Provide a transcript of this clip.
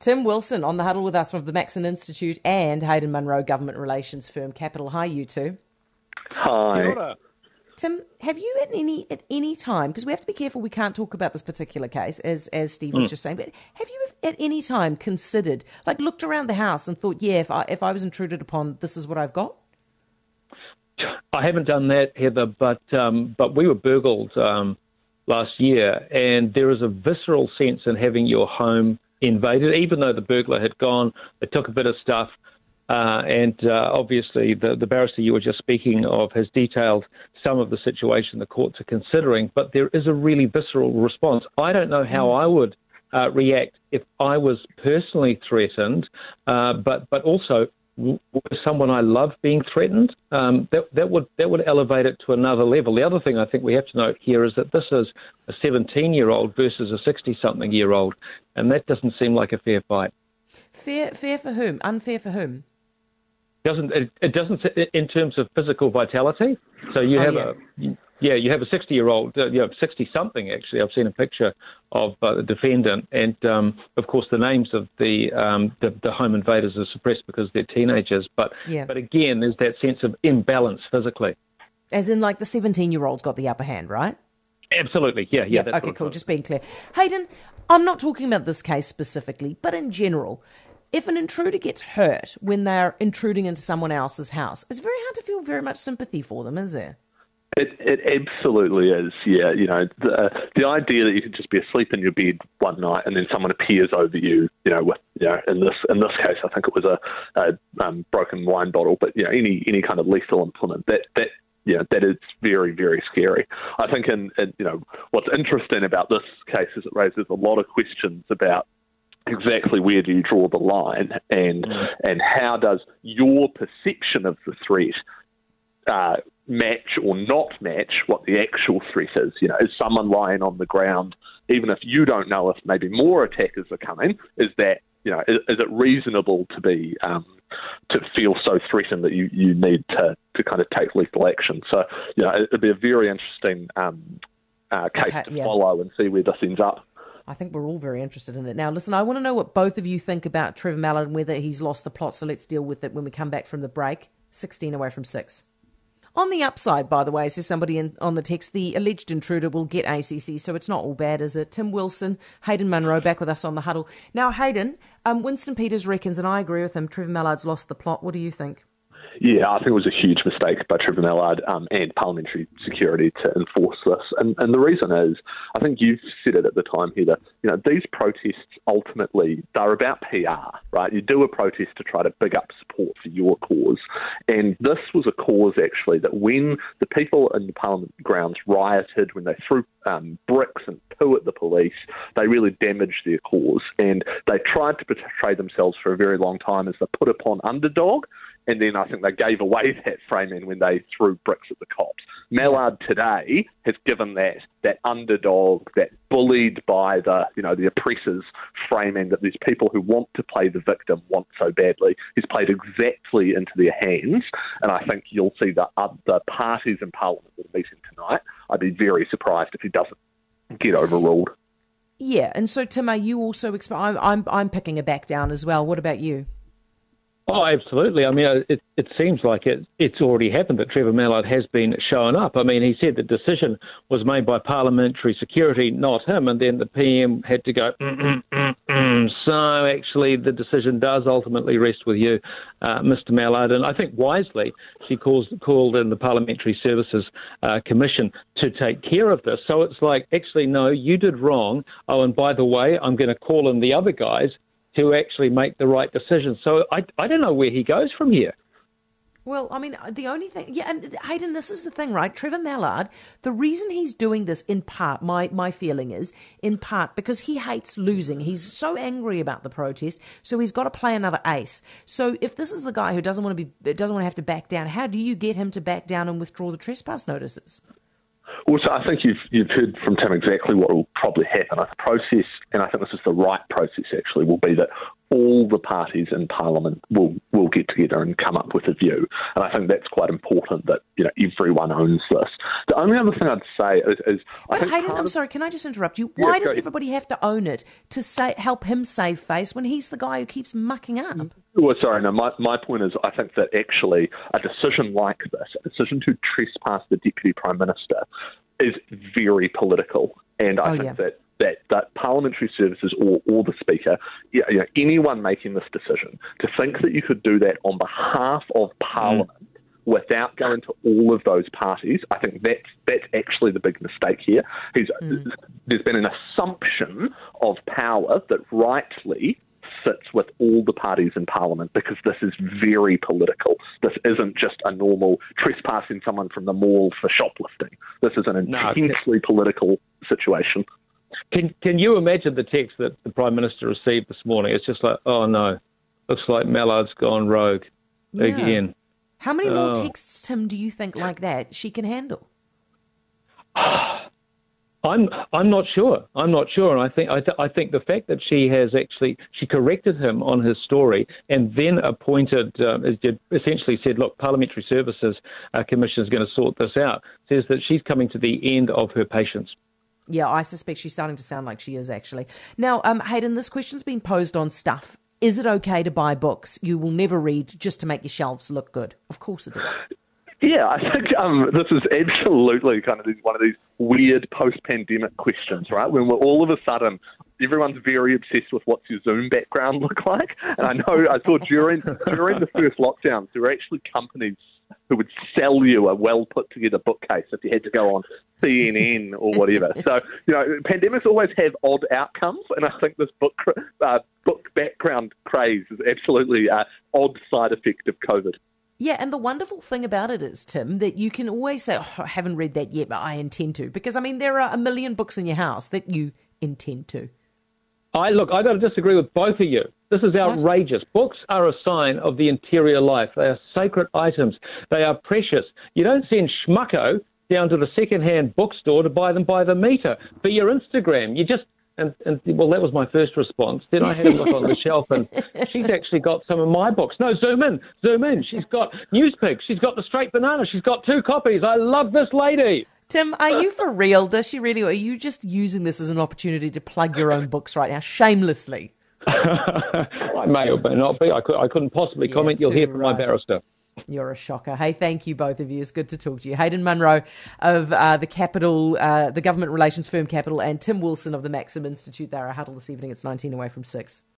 Tim Wilson on the huddle with us from the Maxim Institute and Hayden Munro government relations firm Capital. Hi, you two. Hi. Tim, have you at any at any time because we have to be careful we can't talk about this particular case as as Steve was mm. just saying, but have you at any time considered like looked around the house and thought, yeah, if I if I was intruded upon, this is what I've got? I haven't done that, Heather, but um, but we were burgled um, last year, and there is a visceral sense in having your home invaded, even though the burglar had gone. They took a bit of stuff. Uh, and uh, obviously, the, the barrister you were just speaking of has detailed some of the situation the courts are considering, but there is a really visceral response. I don't know how I would uh, react if I was personally threatened, uh, but but also someone I love being threatened. Um, that that would that would elevate it to another level. The other thing I think we have to note here is that this is a 17 year old versus a 60 something year old, and that doesn't seem like a fair fight. Fair fair for whom? Unfair for whom? doesn't it, it doesn't in terms of physical vitality. So you oh, have yeah. a yeah you have a sixty year old uh, you have sixty something actually. I've seen a picture of uh, the defendant, and um, of course the names of the, um, the, the home invaders are suppressed because they're teenagers. But yeah. but again, there's that sense of imbalance physically. As in, like the seventeen year old's got the upper hand, right? Absolutely, yeah, yeah. yeah okay, cool. Just being clear, Hayden. I'm not talking about this case specifically, but in general, if an intruder gets hurt when they're intruding into someone else's house, it's very hard to feel very much sympathy for them, is there? It, it absolutely is. Yeah, you know the the idea that you could just be asleep in your bed one night and then someone appears over you. You know, with you know in this in this case, I think it was a, a um, broken wine bottle, but you know any any kind of lethal implement that that yeah, that is very, very scary. I think, in, in, you know, what's interesting about this case is it raises a lot of questions about exactly where do you draw the line and mm. and how does your perception of the threat uh, match or not match what the actual threat is you know is someone lying on the ground even if you don't know if maybe more attackers are coming is that you know is, is it reasonable to be um, to feel so threatened that you, you need to, to kind of take lethal action so you know it'd be a very interesting um, uh, case okay, to yeah. follow and see where this ends up I think we're all very interested in it. Now, listen, I want to know what both of you think about Trevor Mallard and whether he's lost the plot. So let's deal with it when we come back from the break. 16 away from 6. On the upside, by the way, says somebody in, on the text, the alleged intruder will get ACC, so it's not all bad, is it? Tim Wilson, Hayden Munro, back with us on the huddle. Now, Hayden, um, Winston Peters reckons, and I agree with him, Trevor Mallard's lost the plot. What do you think? Yeah, I think it was a huge mistake by Trevor Mallard um, and parliamentary security to enforce this. And, and the reason is, I think you've said it at the time, Heather, you know, these protests ultimately, they're about PR, right? You do a protest to try to big up support for your cause. And this was a cause, actually, that when the people in the Parliament grounds rioted, when they threw um, bricks and poo at the police, they really damaged their cause. And they tried to portray themselves for a very long time as the put upon underdog and then I think they gave away that framing when they threw bricks at the cops. Mallard today has given that that underdog, that bullied by the you know the oppressors framing that these people who want to play the victim want so badly. He's played exactly into their hands, and I think you'll see the other parties in Parliament that are meeting tonight. I'd be very surprised if he doesn't get overruled. Yeah, and so Tim, are you also? Exp- I'm I'm I'm picking a back down as well. What about you? Oh, absolutely. I mean, uh, it, it seems like it, it's already happened that Trevor Mallard has been shown up. I mean, he said the decision was made by parliamentary security, not him, and then the PM had to go, mm, mm, mm, mm. so actually the decision does ultimately rest with you, uh, Mr. Mallard. And I think wisely she calls, called in the Parliamentary Services uh, Commission to take care of this. So it's like, actually, no, you did wrong. Oh, and by the way, I'm going to call in the other guys to actually make the right decision. So I, I don't know where he goes from here. Well, I mean, the only thing, yeah, and Hayden, this is the thing, right? Trevor Mallard, the reason he's doing this in part, my, my feeling is, in part, because he hates losing. He's so angry about the protest, so he's got to play another ace. So if this is the guy who doesn't want to be, doesn't want to have to back down, how do you get him to back down and withdraw the trespass notices? Also, I think you've you've heard from Tim exactly what will probably happen. The process, and I think this is the right process actually, will be that all the parties in Parliament will will get together and come up with a view. And I think that's quite important that you know everyone owns this. The only other thing I'd say is, is Wait, oh, Hayden, I'm of, sorry, can I just interrupt you? Why yeah, does everybody have to own it to say help him save face when he's the guy who keeps mucking up? Well, sorry, no. My my point is, I think that actually a decision like this, a decision to trespass the deputy prime minister, is very political, and I oh, think yeah. that that, that parliamentary services or, or the speaker, you know, anyone making this decision, to think that you could do that on behalf of parliament. Mm. Without going to all of those parties, I think that's that's actually the big mistake here. Mm. There's been an assumption of power that rightly sits with all the parties in Parliament because this is very political. This isn't just a normal trespassing someone from the mall for shoplifting. This is an intensely no, political situation. Can can you imagine the text that the Prime Minister received this morning? It's just like, oh no, looks like Mallard's gone rogue yeah. again. How many more oh. texts, Tim, do you think like that she can handle? I'm I'm not sure. I'm not sure, and I think I, th- I think the fact that she has actually she corrected him on his story and then appointed um, as you essentially said, look, Parliamentary Services uh, Commission is going to sort this out. Says that she's coming to the end of her patience. Yeah, I suspect she's starting to sound like she is actually. Now, um, Hayden, this question's been posed on stuff. Is it okay to buy books you will never read just to make your shelves look good? Of course it is. Yeah, I think um, this is absolutely kind of one of these weird post-pandemic questions, right? When we're all of a sudden everyone's very obsessed with what's your Zoom background look like. And I know I saw during during the first lockdowns there were actually companies who would sell you a well put together bookcase if you had to go on CNN or whatever. so you know, pandemics always have odd outcomes, and I think this book uh, book background craze is absolutely an odd side effect of COVID. Yeah, and the wonderful thing about it is, Tim, that you can always say, oh, I haven't read that yet, but I intend to. Because, I mean, there are a million books in your house that you intend to. I look, I've got to disagree with both of you. This is outrageous. What? Books are a sign of the interior life. They are sacred items. They are precious. You don't send schmucko down to the second-hand bookstore to buy them by the meter for your Instagram. You just and, and well, that was my first response. Then I had a look on the shelf, and she's actually got some of my books. No, zoom in, zoom in. She's got Newspig. She's got the Straight Banana. She's got two copies. I love this lady. Tim, are you for real? Does she really? Or are you just using this as an opportunity to plug your own books right now, shamelessly? I may or may not be. I, could, I couldn't possibly yeah, comment. You'll hear from right. my barrister. You're a shocker. Hey, thank you, both of you. It's good to talk to you. Hayden Munro of uh, the Capital, uh, the government relations firm Capital, and Tim Wilson of the Maxim Institute. They're a huddle this evening. It's 19 away from 6.